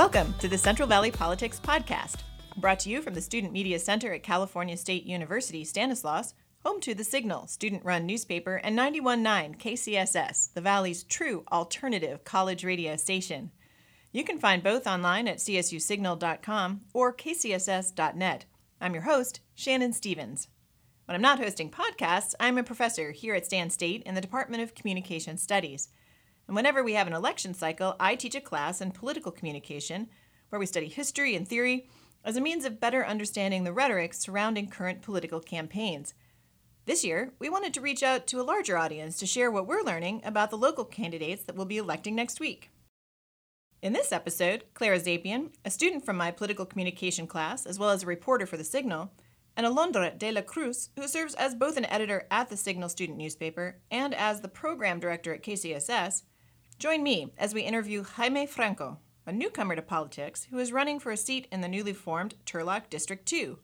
Welcome to the Central Valley Politics Podcast, brought to you from the Student Media Center at California State University, Stanislaus, home to The Signal, student run newspaper, and 919 KCSS, the Valley's true alternative college radio station. You can find both online at csusignal.com or kcss.net. I'm your host, Shannon Stevens. When I'm not hosting podcasts, I'm a professor here at Stan State in the Department of Communication Studies. And whenever we have an election cycle, I teach a class in political communication where we study history and theory as a means of better understanding the rhetoric surrounding current political campaigns. This year, we wanted to reach out to a larger audience to share what we're learning about the local candidates that we'll be electing next week. In this episode, Clara Zapian, a student from my political communication class as well as a reporter for The Signal, and Alondra de la Cruz, who serves as both an editor at the Signal student newspaper and as the program director at KCSS, Join me as we interview Jaime Franco, a newcomer to politics who is running for a seat in the newly formed Turlock District 2.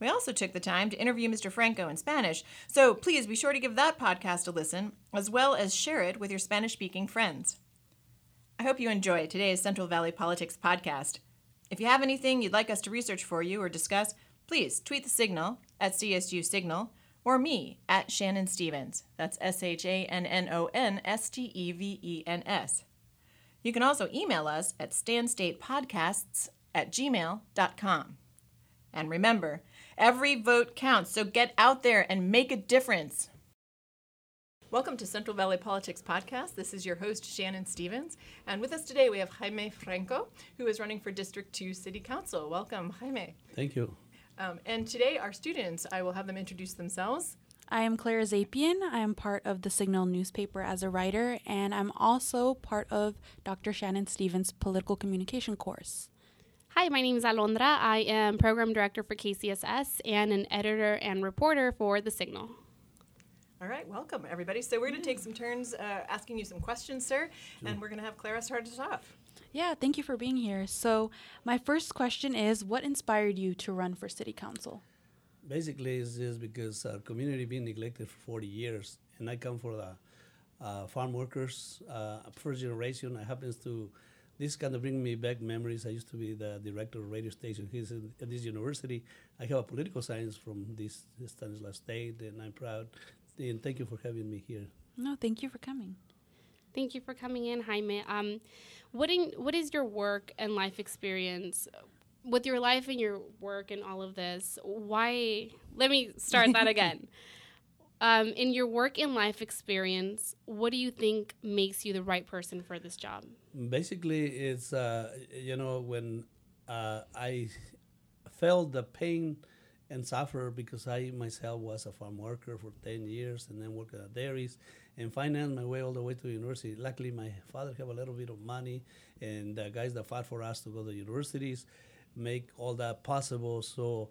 We also took the time to interview Mr. Franco in Spanish, so please be sure to give that podcast a listen, as well as share it with your Spanish speaking friends. I hope you enjoy today's Central Valley Politics podcast. If you have anything you'd like us to research for you or discuss, please tweet the signal at CSU Signal or me at Shannon Stevens. That's S H A N N O N S T E V E N S. You can also email us at stanstatepodcasts at gmail.com. And remember, every vote counts, so get out there and make a difference. Welcome to Central Valley Politics Podcast. This is your host, Shannon Stevens. And with us today, we have Jaime Franco, who is running for District 2 City Council. Welcome, Jaime. Thank you. Um, and today, our students, I will have them introduce themselves. I am Clara Zapian. I am part of the Signal newspaper as a writer, and I'm also part of Dr. Shannon Stevens' political communication course. Hi, my name is Alondra. I am program director for KCSS and an editor and reporter for The Signal. All right, welcome everybody. So we're going to take some turns uh, asking you some questions, sir, sure. and we're going to have Clara start us off. Yeah, thank you for being here. So, my first question is what inspired you to run for city council? Basically, it's just because our community been neglected for 40 years, and I come from the uh, farm workers, uh, first generation. I happens to this kind of bring me back memories. I used to be the director of radio station here at this university. I have a political science from this Stanislaus State, and I'm proud. And thank you for having me here. No, thank you for coming. Thank you for coming in, Jaime. Um, what in, what is your work and life experience with your life and your work and all of this? Why? Let me start that again. Um, in your work and life experience, what do you think makes you the right person for this job? Basically, it's uh, you know when uh, I felt the pain and suffer because I myself was a farm worker for 10 years and then worked at dairies and finance my way all the way to university. Luckily, my father have a little bit of money, and the guys that fought for us to go to universities make all that possible. So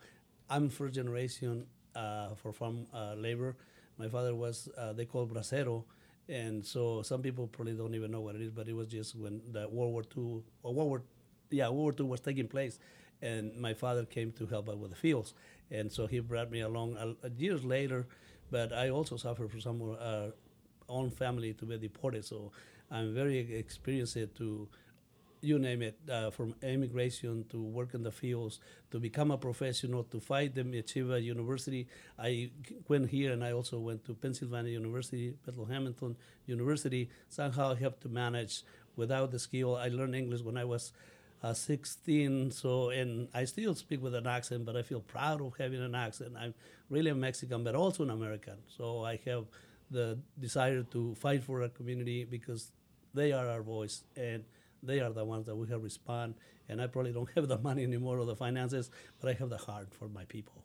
I'm first generation uh, for farm uh, labor. My father was uh, they call bracero, and so some people probably don't even know what it is, but it was just when the World War II or World War yeah World War II was taking place, and my father came to help out with the fields, and so he brought me along uh, years later. But I also suffered from some uh, own family to be deported. So I'm very experienced to, you name it, uh, from immigration to work in the fields, to become a professional, to fight them, achieve a university. I went here and I also went to Pennsylvania University, Bethel Hamilton University. Somehow I have to manage without the skill. I learned English when I was uh, 16, so and I still speak with an accent, but I feel proud of having an accent. I'm really a Mexican, but also an American. So I have the desire to fight for our community because they are our voice and they are the ones that we have respond. And I probably don't have the money anymore or the finances, but I have the heart for my people.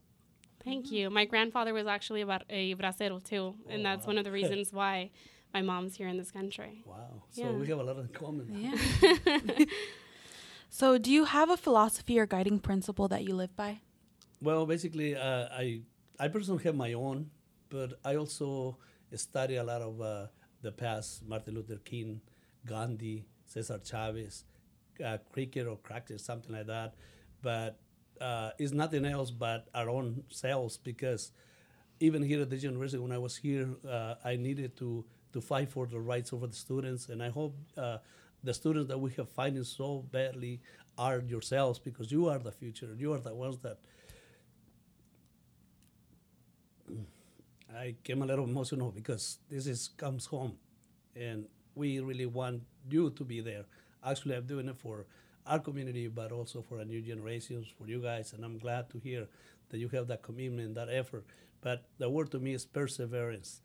Thank you. My grandfather was actually about a bracero too, oh, and that's wow. one of the reasons why my mom's here in this country. Wow. So yeah. we have a lot in common. Yeah. so, do you have a philosophy or guiding principle that you live by? Well, basically, uh, I I personally have my own, but I also study a lot of uh, the past, Martin Luther King, Gandhi, Cesar Chavez, uh, cricket or crackers, something like that. But uh, it's nothing else but our own selves because even here at the university, when I was here, uh, I needed to, to fight for the rights of the students. And I hope uh, the students that we have fighting so badly are yourselves because you are the future. You are the ones that. I came a little emotional because this is comes home, and we really want you to be there. Actually, I'm doing it for our community, but also for a new generations, for you guys, and I'm glad to hear that you have that commitment, that effort. But the word to me is perseverance.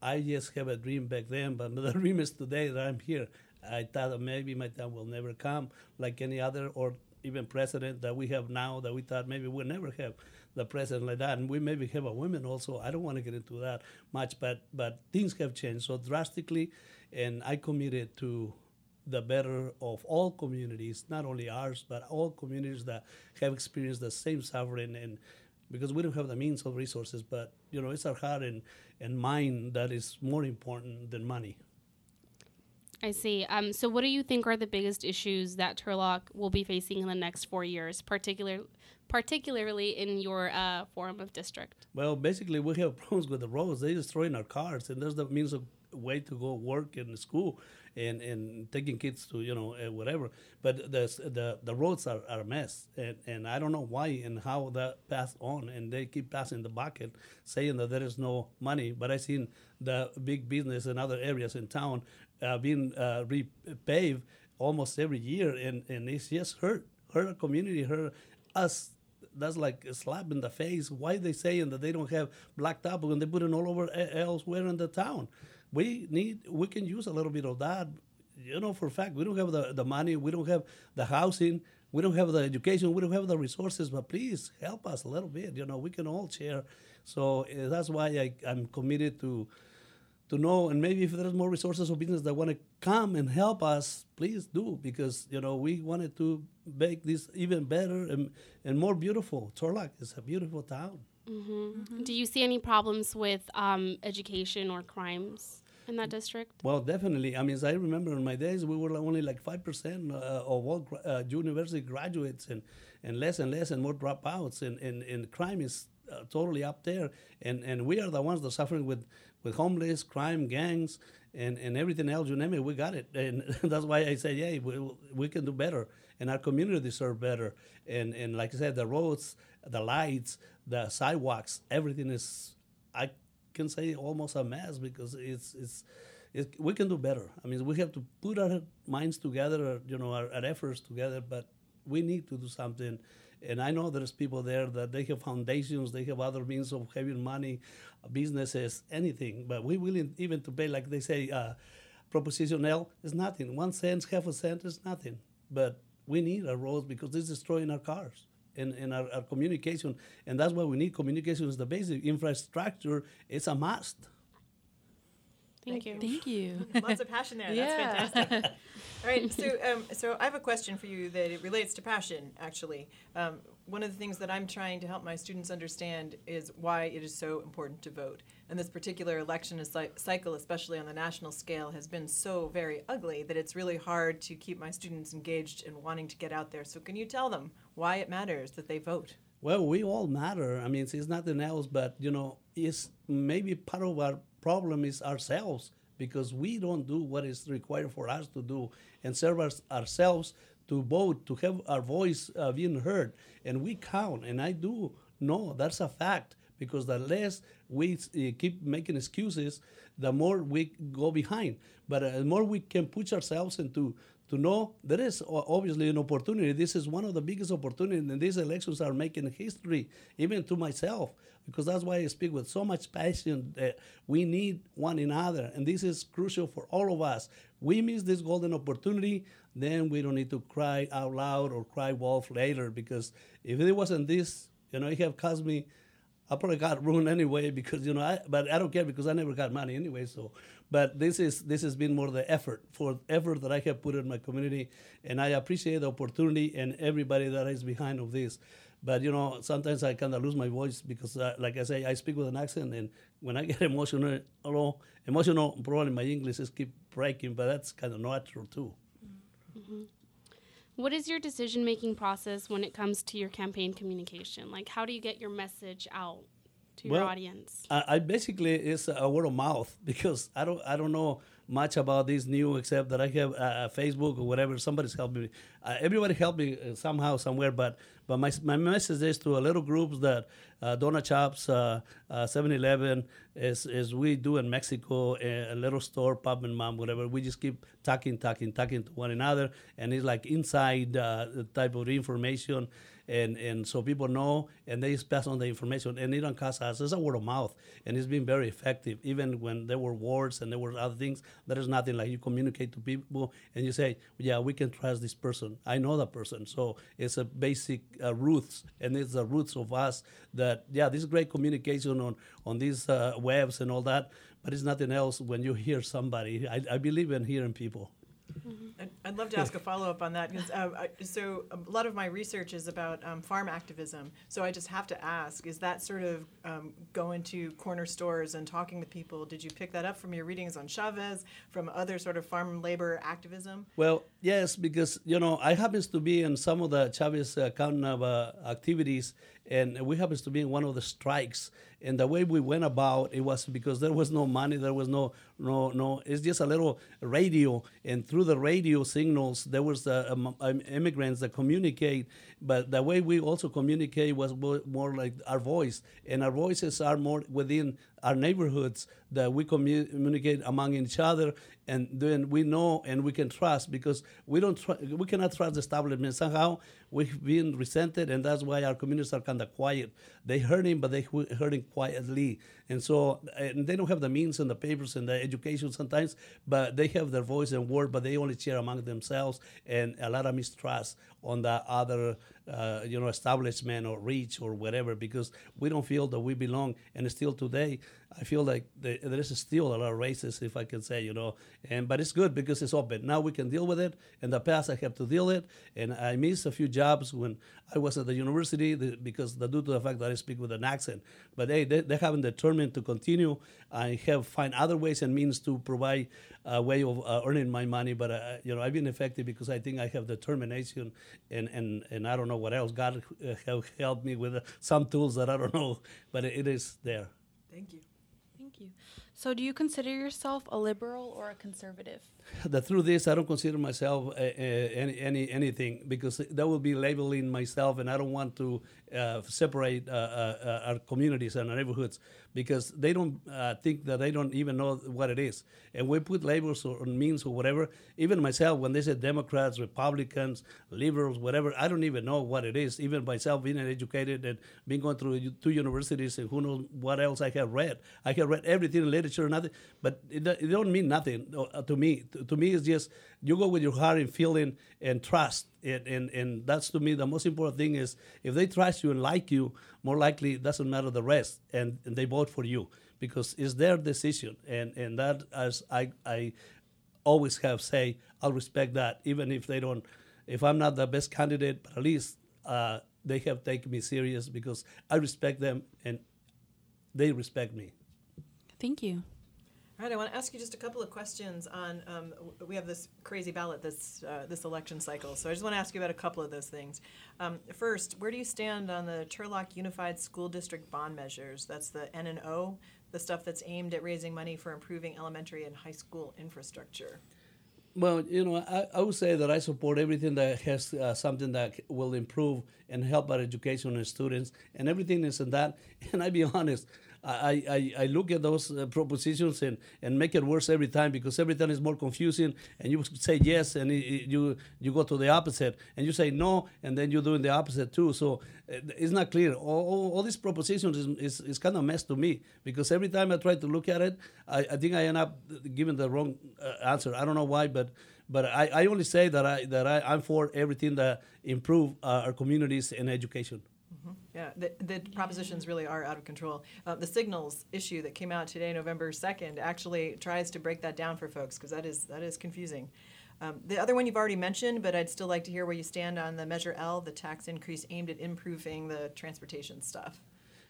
I just have a dream back then, but the dream is today that I'm here. I thought maybe my time will never come like any other or even president that we have now that we thought maybe we'll never have the president like that. And we maybe have a woman also. I don't want to get into that much, but but things have changed so drastically and I committed to the better of all communities, not only ours, but all communities that have experienced the same suffering and because we don't have the means of resources, but you know, it's our heart and, and mind that is more important than money. I see. Um, so, what do you think are the biggest issues that Turlock will be facing in the next four years, particular, particularly in your uh, forum of district? Well, basically, we have problems with the roads. They're destroying our cars, and there's the means of way to go work in school and, and taking kids to you know uh, whatever. But the the the roads are, are a mess, and, and I don't know why and how that passed on, and they keep passing the bucket, saying that there is no money. But I seen the big business in other areas in town uh, being uh, repaved almost every year, and, and it's just hurt hurt our community, hurt us that's like a slap in the face. Why they saying that they don't have blacktop when they put it all over elsewhere in the town? we need we can use a little bit of that you know for a fact we don't have the, the money we don't have the housing we don't have the education we don't have the resources but please help us a little bit you know we can all share so uh, that's why I, i'm committed to to know and maybe if there's more resources or business that want to come and help us please do because you know we wanted to make this even better and, and more beautiful Turlock is a beautiful town Mm-hmm. Mm-hmm. Do you see any problems with um, education or crimes in that district? Well, definitely. I mean, as I remember in my days, we were only like 5% uh, of all uh, university graduates and, and less and less and more dropouts. And, and, and crime is uh, totally up there. And, and we are the ones that are suffering with, with homeless, crime, gangs, and, and everything else. You name it, we got it. And that's why I say, yeah, we, we can do better. And our community deserve better. And, and like I said, the roads, the lights, the sidewalks, everything is, I can say almost a mess because it's, it's, it, we can do better. I mean, we have to put our minds together, you know, our, our, efforts together, but we need to do something. And I know there's people there that they have foundations, they have other means of having money, businesses, anything, but we willing even to pay, like they say, uh, Proposition L is nothing. One cent, half a cent is nothing. But we need our roads because it's destroying our cars and, and our, our communication. And that's why we need communication is the basic infrastructure. It's a must. Thank, you. Thank you. Lots of passion there. That's fantastic. All right. So, um, so I have a question for you that it relates to passion. Actually, um, one of the things that I'm trying to help my students understand is why it is so important to vote. And this particular election cycle, especially on the national scale, has been so very ugly that it's really hard to keep my students engaged and wanting to get out there. So, can you tell them why it matters that they vote? Well, we all matter. I mean, it's nothing else, but you know, it's maybe part of our problem is ourselves because we don't do what is required for us to do and serve our, ourselves to vote, to have our voice uh, being heard. And we count, and I do know that's a fact because the less we uh, keep making excuses, the more we go behind. But uh, the more we can push ourselves into to know there is obviously an opportunity. This is one of the biggest opportunities, and these elections are making history, even to myself, because that's why I speak with so much passion that we need one another, and this is crucial for all of us. We miss this golden opportunity, then we don't need to cry out loud or cry wolf later, because if it wasn't this, you know, it have cost me I probably got ruined anyway because you know, I, but I don't care because I never got money anyway. So, but this is this has been more the effort for effort that I have put in my community, and I appreciate the opportunity and everybody that is behind of this. But you know, sometimes I kind of lose my voice because, uh, like I say, I speak with an accent, and when I get emotional, emotional, probably my English is keep breaking, but that's kind of natural too. Mm-hmm. What is your decision making process when it comes to your campaign communication? Like, how do you get your message out to well, your audience? I, I basically it's a word of mouth because I don't I don't know much about this new except that I have uh, Facebook or whatever. Somebody's helping me. Uh, everybody helped me uh, somehow, somewhere. But but my, my message is to a little groups that uh, Donut Shops, uh, uh, 7-Eleven, is, is we do in Mexico, a, a, little store, pub and mom, whatever. We just keep talking, talking, talking to one another. And it's like inside uh, type of information and and so people know and they pass on the information and it don't cost us it's a word of mouth and it's been very effective even when there were wars and there were other things there is nothing like you communicate to people and you say yeah we can trust this person. I know that person. So it's a basic uh, roots and it's the roots of us that yeah this great communication on on these uh, webs and all that but it's nothing else when you hear somebody. I, I believe in hearing people. Mm-hmm. I'd, love to ask a follow up on that uh, I, so a lot of my research is about um, farm activism. So I just have to ask: Is that sort of um, going to corner stores and talking with people? Did you pick that up from your readings on Chavez, from other sort of farm labor activism? Well, yes, because you know I happens to be in some of the Chavez uh, kind of uh, activities, and we happens to be in one of the strikes and the way we went about it was because there was no money there was no no no it's just a little radio and through the radio signals there was um, immigrants that communicate but the way we also communicate was more like our voice. And our voices are more within our neighborhoods that we communicate among each other and then we know and we can trust because we don't tr- we cannot trust the establishment. Somehow we've been resented and that's why our communities are kind of quiet. They hurting but they hurting quietly. And so and they don't have the means and the papers and the education sometimes but they have their voice and word but they only share among themselves and a lot of mistrust on the other uh, you know establishment or reach or whatever because we don't feel that we belong and still today I feel like the, there is still a lot of racism, if I can say, you know. And but it's good because it's open. Now we can deal with it. In the past, I have to deal it, and I missed a few jobs when I was at the university because the, due to the fact that I speak with an accent. But hey, they, they haven't determined to continue. I have find other ways and means to provide a way of uh, earning my money. But uh, you know, I've been effective because I think I have determination, and and and I don't know what else. God uh, have helped me with uh, some tools that I don't know, but it is there. Thank you. Thank you. So, do you consider yourself a liberal or a conservative? The truth is, I don't consider myself uh, any, any anything because that will be labeling myself, and I don't want to uh, separate uh, uh, our communities and our neighborhoods because they don't uh, think that they don't even know what it is. And we put labels or means or whatever. Even myself, when they say Democrats, Republicans, liberals, whatever, I don't even know what it is. Even myself, being educated and being going through two universities and who knows what else I have read. I have read everything in literature, nothing, but it, it don't mean nothing uh, to me. To, to me, it's just you go with your heart and feeling and trust. And, and, and that's to me the most important thing is if they trust you and like you, more likely it doesn't matter the rest, and, and they vote for you because it's their decision. And, and that, as I, I always have say, I'll respect that, even if they don't, if I'm not the best candidate, but at least uh, they have taken me serious because I respect them and they respect me. Thank you. All right, I want to ask you just a couple of questions on. Um, we have this crazy ballot this uh, this election cycle, so I just want to ask you about a couple of those things. Um, first, where do you stand on the Turlock Unified School District bond measures? That's the N and O, the stuff that's aimed at raising money for improving elementary and high school infrastructure. Well, you know, I, I would say that I support everything that has uh, something that will improve and help our education and students, and everything is in that. And I be honest, I, I, I look at those uh, propositions and, and make it worse every time because every time it's more confusing and you say yes and it, you you go to the opposite and you say no and then you're doing the opposite too. So uh, it's not clear. All, all, all these propositions is, is, is, kind of mess to me because every time I try to look at it, I, I think I end up giving the wrong uh, answer. I don't know why, but but I, I only say that I that I, I'm for everything that improve uh, our communities and education. Yeah, the, the propositions really are out of control. Uh, the signals issue that came out today, November 2nd, actually tries to break that down for folks because that is, that is confusing. Um, the other one you've already mentioned, but I'd still like to hear where you stand on the Measure L, the tax increase aimed at improving the transportation stuff.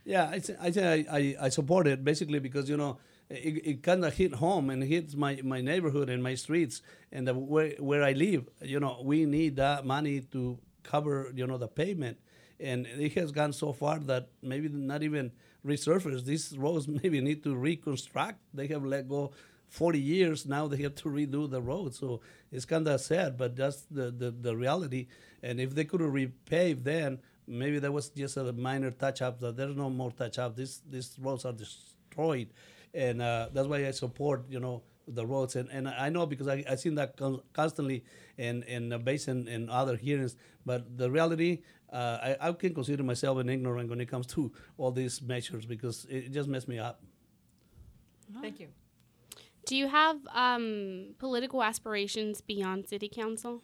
Yeah, I, I, I, I support it basically because, you know, it, it kind of hit home and hits my, my neighborhood and my streets and the, where, where I live. You know, we need that money to cover, you know, the payment and it has gone so far that maybe not even resurface. These roads maybe need to reconstruct. They have let go 40 years now they have to redo the road. So it's kind of sad, but that's the, the, the reality. And if they could have repaved then, maybe that was just a minor touch up. That there's no more touch up. These these roads are destroyed, and uh, that's why I support you know the roads. And, and I know because I I seen that con- constantly in in the basin and other hearings. But the reality, uh, I I can consider myself an ignorant when it comes to all these measures because it just messed me up. Thank you. Do you have um, political aspirations beyond city council?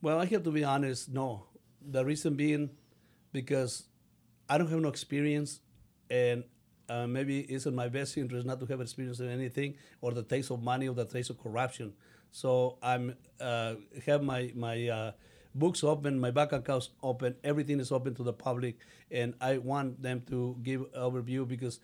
Well, I have to be honest. No, the reason being because I don't have no experience, and uh, maybe it's in my best interest not to have experience in anything or the taste of money or the taste of corruption. So I'm uh, have my my uh, books open, my bank accounts open, everything is open to the public, and I want them to give overview because,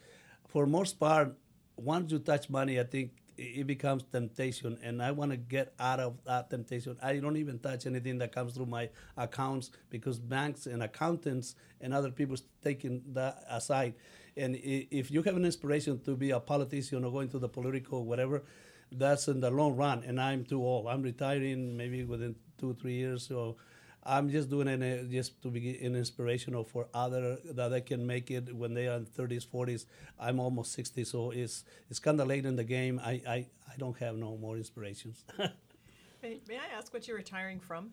for most part, once you touch money, I think it becomes temptation and i want to get out of that temptation. I don't even touch anything that comes through my accounts because banks and accountants and other people taking that aside. And if you have an inspiration to be a politician or going to the political whatever that's in the long run and i'm too old. I'm retiring maybe within two three years so I'm just doing it uh, just to be an inspirational for other that they can make it when they are in 30s, 40s. I'm almost 60, so it's it's kind of late in the game. I, I, I don't have no more inspirations. may, may I ask what you're retiring from?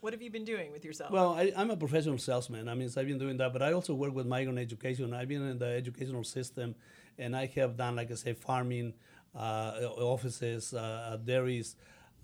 What have you been doing with yourself? Well, I, am a professional salesman. I mean, so I've been doing that, but I also work with migrant education. I've been in the educational system, and I have done, like I say, farming, uh, offices, uh, dairies,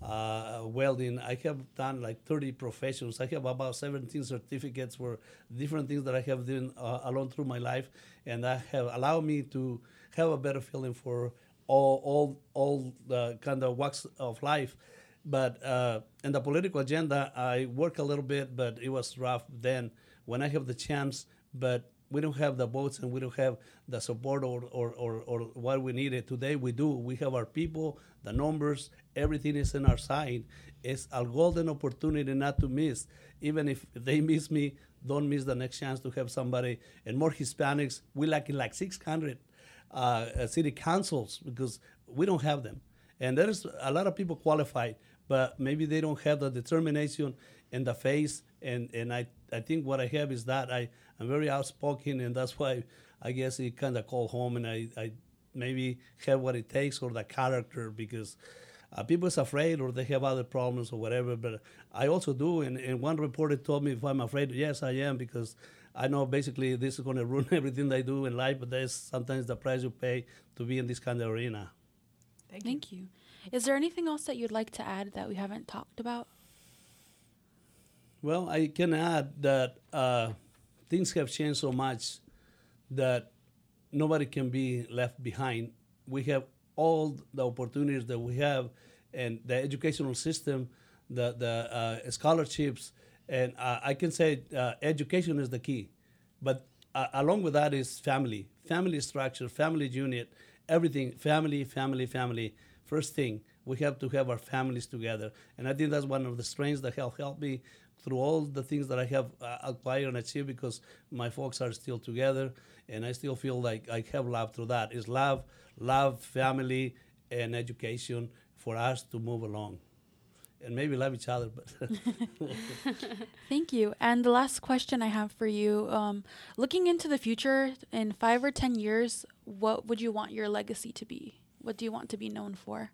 uh, welding. I have done like 30 professions. I have about 17 certificates for different things that I have done uh, along through my life, and that have allowed me to have a better feeling for all all all the kind of walks of life. But uh, in the political agenda, I work a little bit, but it was rough then when I have the chance. But we don't have the votes and we don't have the support or, or, or, or what we needed. Today we do. We have our people, the numbers, everything is in our side. It's a golden opportunity not to miss. Even if they miss me, don't miss the next chance to have somebody. And more Hispanics, we like like 600 uh, uh, city councils because we don't have them. And there's a lot of people qualified, but maybe they don't have the determination and the face. And, and I, I think what I have is that I, I'm very outspoken, and that's why I guess it kind of called home, and I, I maybe have what it takes or the character because uh, people is afraid or they have other problems or whatever. But I also do, and, and one reporter told me if I'm afraid, yes, I am because I know basically this is going to ruin everything I do in life. But there's sometimes the price you pay to be in this kind of arena. Thank you. Thank you. Is there anything else that you'd like to add that we haven't talked about? Well, I can add that uh, things have changed so much that nobody can be left behind. We have all the opportunities that we have, and the educational system, the the uh, scholarships, and uh, I can say uh, education is the key, but uh, along with that is family, family structure, family unit, everything, family, family, family. First thing, we have to have our families together, and I think that's one of the strengths that have helped me through all the things that I have uh, acquired and achieved because my folks are still together and I still feel like I have love through that. It's love, love, family, and education for us to move along. And maybe love each other, but. Thank you. And the last question I have for you um, looking into the future, in five or 10 years, what would you want your legacy to be? What do you want to be known for?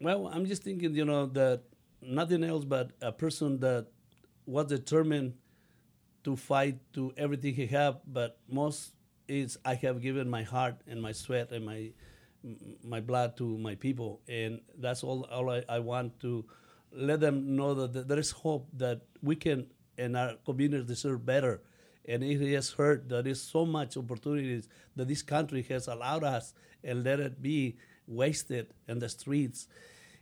Well, I'm just thinking, you know, that nothing else but a person that was determined to fight to everything he have, but most is I have given my heart and my sweat and my my blood to my people, and that's all. All I, I want to let them know that there is hope that we can and our communities deserve better. And it has hurt that is so much opportunities that this country has allowed us and let it be wasted in the streets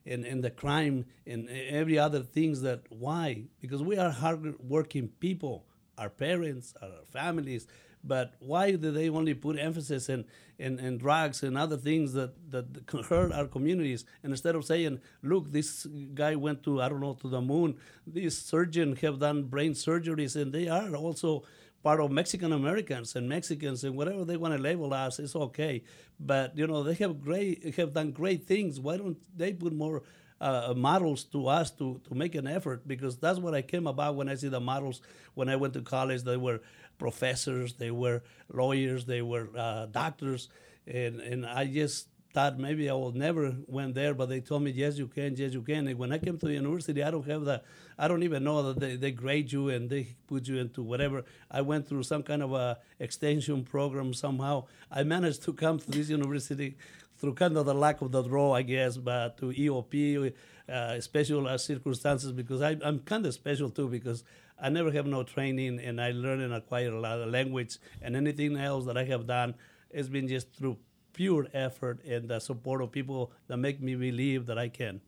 and, and the crime and every other things that why? Because we are hard working people our parents our families but why do they only put emphasis in, in, in drugs and other things that, that hurt our communities? And instead of saying look this guy went to i don't know to the moon this surgeon have done brain surgeries and they are also part of Mexican Americans and Mexicans and whatever they want to label us, it's okay. But you know, they have great have done great things. Why don't they put more uh, models to us to, to make an effort because that's what I came about when I see the models when I went to college. They were professors, they were lawyers, they were uh, doctors, and, and I just thought maybe I will never went there, but they told me yes you can, yes you can. And when I came to the university, I don't have that. I don't even know that they, they grade you and they put you into whatever. I went through some kind of a extension program somehow. I managed to come to this university through kind of the lack of the draw, I guess, but to EOP, uh, special uh, circumstances, because I, am kind of special too, because I never have no training and I learn and acquire a lot of language, and anything else that I have done it's been just through pure effort and the support of people that make me believe that I can.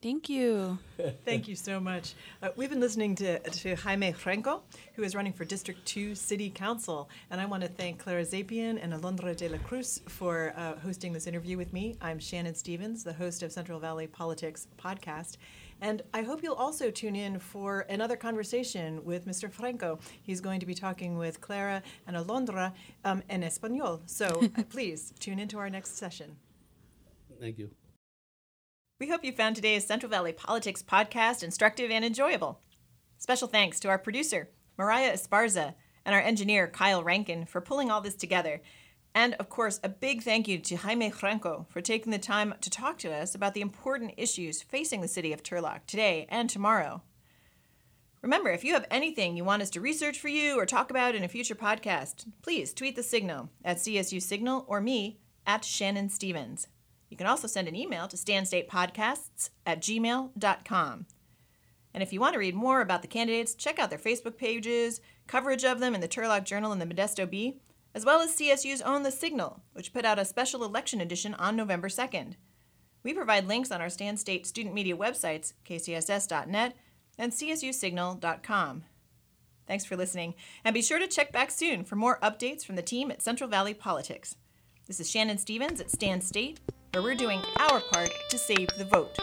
Thank you. Thank you so much. Uh, we've been listening to, to Jaime Franco, who is running for District 2 City Council. And I want to thank Clara Zapian and Alondra de la Cruz for uh, hosting this interview with me. I'm Shannon Stevens, the host of Central Valley Politics podcast. And I hope you'll also tune in for another conversation with Mr. Franco. He's going to be talking with Clara and Alondra um, in Espanol. So uh, please tune into our next session. Thank you. We hope you found today's Central Valley Politics podcast instructive and enjoyable. Special thanks to our producer, Mariah Esparza, and our engineer, Kyle Rankin, for pulling all this together. And of course, a big thank you to Jaime Franco for taking the time to talk to us about the important issues facing the city of Turlock today and tomorrow. Remember, if you have anything you want us to research for you or talk about in a future podcast, please tweet the signal at CSU Signal or me at Shannon Stevens. You can also send an email to stanstatepodcasts at gmail.com. And if you want to read more about the candidates, check out their Facebook pages, coverage of them in the Turlock Journal and the Modesto Bee, as well as CSU's own The Signal, which put out a special election edition on November 2nd. We provide links on our Stan State student media websites, kcss.net and csusignal.com. Thanks for listening, and be sure to check back soon for more updates from the team at Central Valley Politics. This is Shannon Stevens at Stan State where we're doing our part to save the vote.